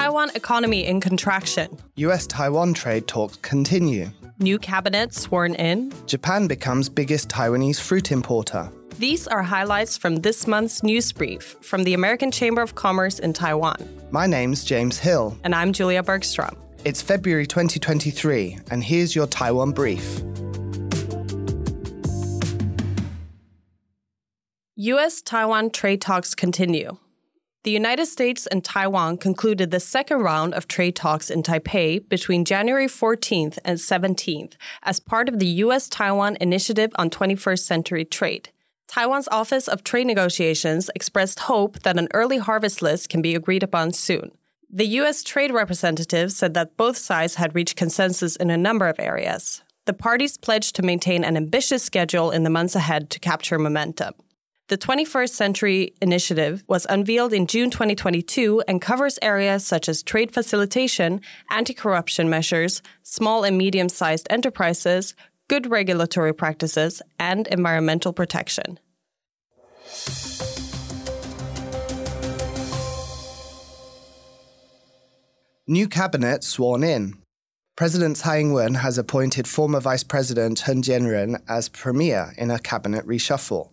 Taiwan economy in contraction. US Taiwan trade talks continue. New cabinet sworn in. Japan becomes biggest Taiwanese fruit importer. These are highlights from this month's news brief from the American Chamber of Commerce in Taiwan. My name's James Hill. And I'm Julia Bergstrom. It's February 2023, and here's your Taiwan brief. US Taiwan trade talks continue. The United States and Taiwan concluded the second round of trade talks in Taipei between January 14th and 17th as part of the US Taiwan Initiative on 21st Century Trade. Taiwan's Office of Trade Negotiations expressed hope that an early harvest list can be agreed upon soon. The U.S. trade representative said that both sides had reached consensus in a number of areas. The parties pledged to maintain an ambitious schedule in the months ahead to capture momentum. The 21st Century Initiative was unveiled in June 2022 and covers areas such as trade facilitation, anti corruption measures, small and medium sized enterprises, good regulatory practices, and environmental protection. New cabinet sworn in. President Tsai Ing-wen has appointed former Vice President Chen Jianren as Premier in a cabinet reshuffle.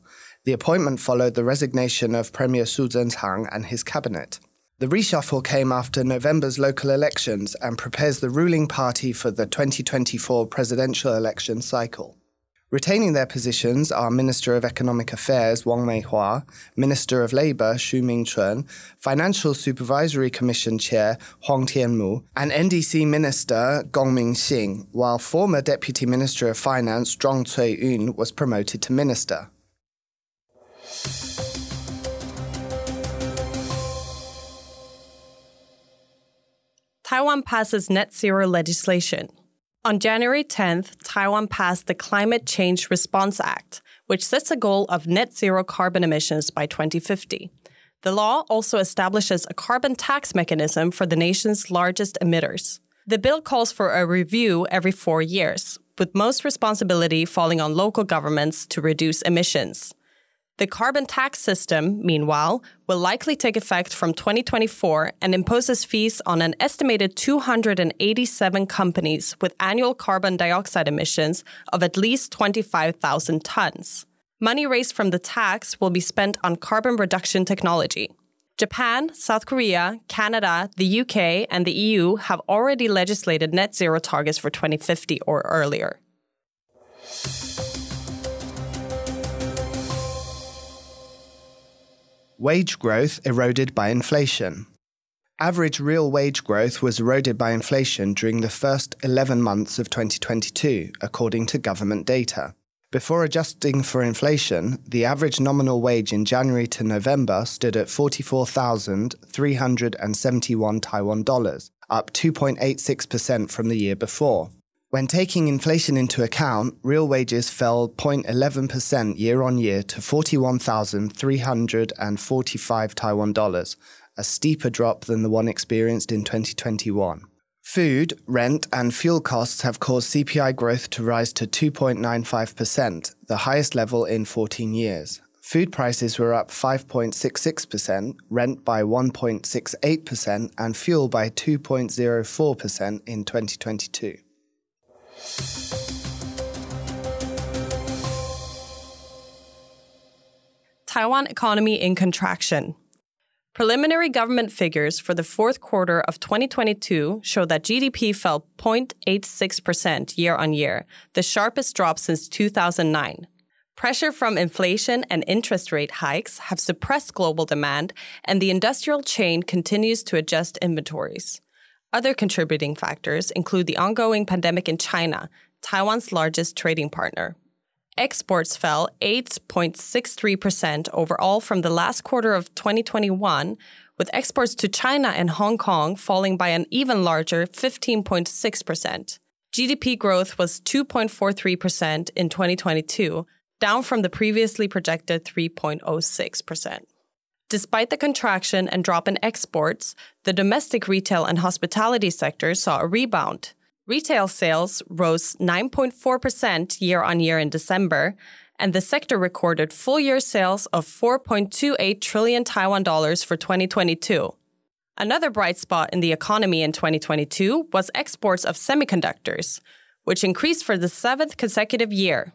The appointment followed the resignation of Premier Su Tseng-chang and his cabinet. The reshuffle came after November's local elections and prepares the ruling party for the 2024 presidential election cycle. Retaining their positions are Minister of Economic Affairs Wang Meihua, Minister of Labour Xu Mingchun, Financial Supervisory Commission Chair Huang Tianmu, and NDC Minister Gong Mingxin, while former Deputy Minister of Finance Zhang Cui-yun was promoted to Minister. Taiwan passes net zero legislation. On January 10th, Taiwan passed the Climate Change Response Act, which sets a goal of net zero carbon emissions by 2050. The law also establishes a carbon tax mechanism for the nation's largest emitters. The bill calls for a review every four years, with most responsibility falling on local governments to reduce emissions. The carbon tax system, meanwhile, will likely take effect from 2024 and imposes fees on an estimated 287 companies with annual carbon dioxide emissions of at least 25,000 tons. Money raised from the tax will be spent on carbon reduction technology. Japan, South Korea, Canada, the UK, and the EU have already legislated net zero targets for 2050 or earlier. Wage growth eroded by inflation. Average real wage growth was eroded by inflation during the first 11 months of 2022, according to government data. Before adjusting for inflation, the average nominal wage in January to November stood at 44,371 Taiwan dollars, up 2.86% from the year before. When taking inflation into account, real wages fell 0.11% year on year to 41,345 Taiwan dollars, a steeper drop than the one experienced in 2021. Food, rent, and fuel costs have caused CPI growth to rise to 2.95%, the highest level in 14 years. Food prices were up 5.66%, rent by 1.68%, and fuel by 2.04% in 2022. Taiwan economy in contraction. Preliminary government figures for the fourth quarter of 2022 show that GDP fell 0.86% year on year, the sharpest drop since 2009. Pressure from inflation and interest rate hikes have suppressed global demand, and the industrial chain continues to adjust inventories. Other contributing factors include the ongoing pandemic in China, Taiwan's largest trading partner. Exports fell 8.63% overall from the last quarter of 2021, with exports to China and Hong Kong falling by an even larger 15.6%. GDP growth was 2.43% in 2022, down from the previously projected 3.06%. Despite the contraction and drop in exports, the domestic retail and hospitality sector saw a rebound. Retail sales rose 9.4% year on year in December, and the sector recorded full year sales of 4.28 trillion Taiwan dollars for 2022. Another bright spot in the economy in 2022 was exports of semiconductors, which increased for the seventh consecutive year.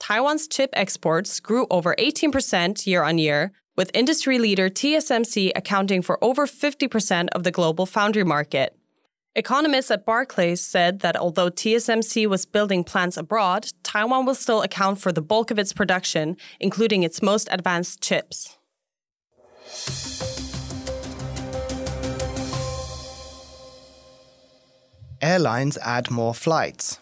Taiwan's chip exports grew over 18% year on year, with industry leader TSMC accounting for over 50% of the global foundry market. Economists at Barclays said that although TSMC was building plants abroad, Taiwan will still account for the bulk of its production, including its most advanced chips. airlines add more flights.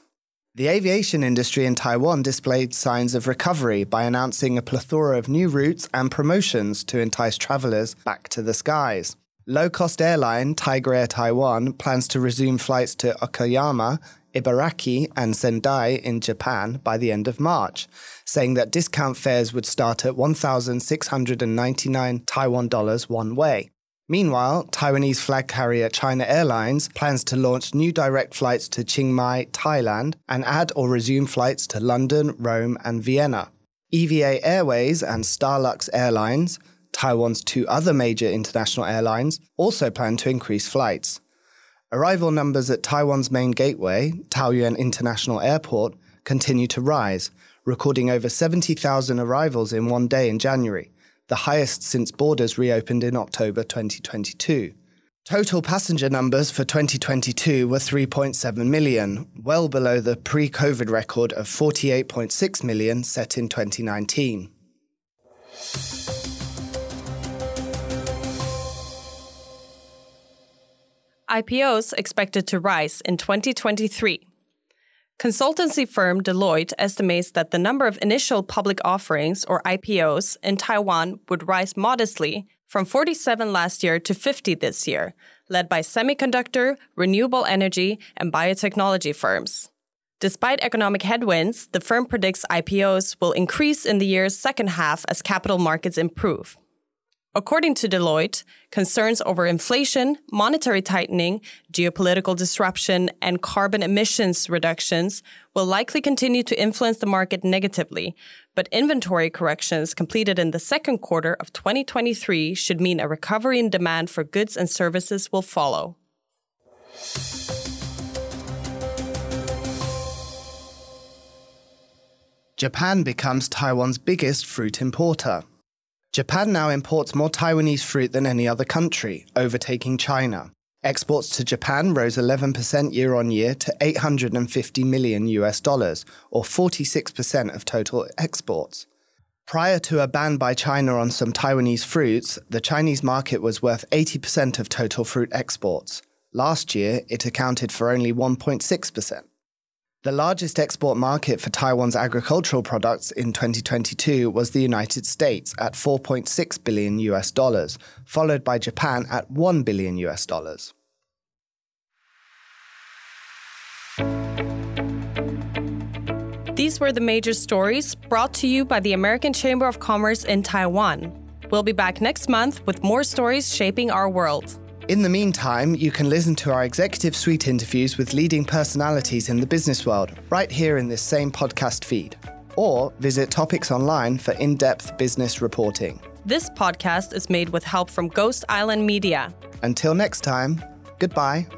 The aviation industry in Taiwan displayed signs of recovery by announcing a plethora of new routes and promotions to entice travelers back to the skies. Low cost airline Tiger Air Taiwan plans to resume flights to Okayama, Ibaraki, and Sendai in Japan by the end of March, saying that discount fares would start at 1,699 Taiwan dollars one way. Meanwhile, Taiwanese flag carrier China Airlines plans to launch new direct flights to Chiang Mai, Thailand, and add or resume flights to London, Rome, and Vienna. EVA Airways and Starlux Airlines, Taiwan's two other major international airlines, also plan to increase flights. Arrival numbers at Taiwan's main gateway, Taoyuan International Airport, continue to rise, recording over 70,000 arrivals in one day in January, the highest since borders reopened in October 2022. Total passenger numbers for 2022 were 3.7 million, well below the pre COVID record of 48.6 million set in 2019. IPOs expected to rise in 2023. Consultancy firm Deloitte estimates that the number of initial public offerings, or IPOs, in Taiwan would rise modestly from 47 last year to 50 this year, led by semiconductor, renewable energy, and biotechnology firms. Despite economic headwinds, the firm predicts IPOs will increase in the year's second half as capital markets improve. According to Deloitte, concerns over inflation, monetary tightening, geopolitical disruption, and carbon emissions reductions will likely continue to influence the market negatively, but inventory corrections completed in the second quarter of 2023 should mean a recovery in demand for goods and services will follow. Japan becomes Taiwan's biggest fruit importer. Japan now imports more Taiwanese fruit than any other country, overtaking China. Exports to Japan rose 11% year on year to 850 million US dollars, or 46% of total exports. Prior to a ban by China on some Taiwanese fruits, the Chinese market was worth 80% of total fruit exports. Last year, it accounted for only 1.6%. The largest export market for Taiwan's agricultural products in 2022 was the United States at 4.6 billion US dollars, followed by Japan at 1 billion US dollars. These were the major stories brought to you by the American Chamber of Commerce in Taiwan. We'll be back next month with more stories shaping our world. In the meantime, you can listen to our executive suite interviews with leading personalities in the business world right here in this same podcast feed. Or visit Topics Online for in depth business reporting. This podcast is made with help from Ghost Island Media. Until next time, goodbye.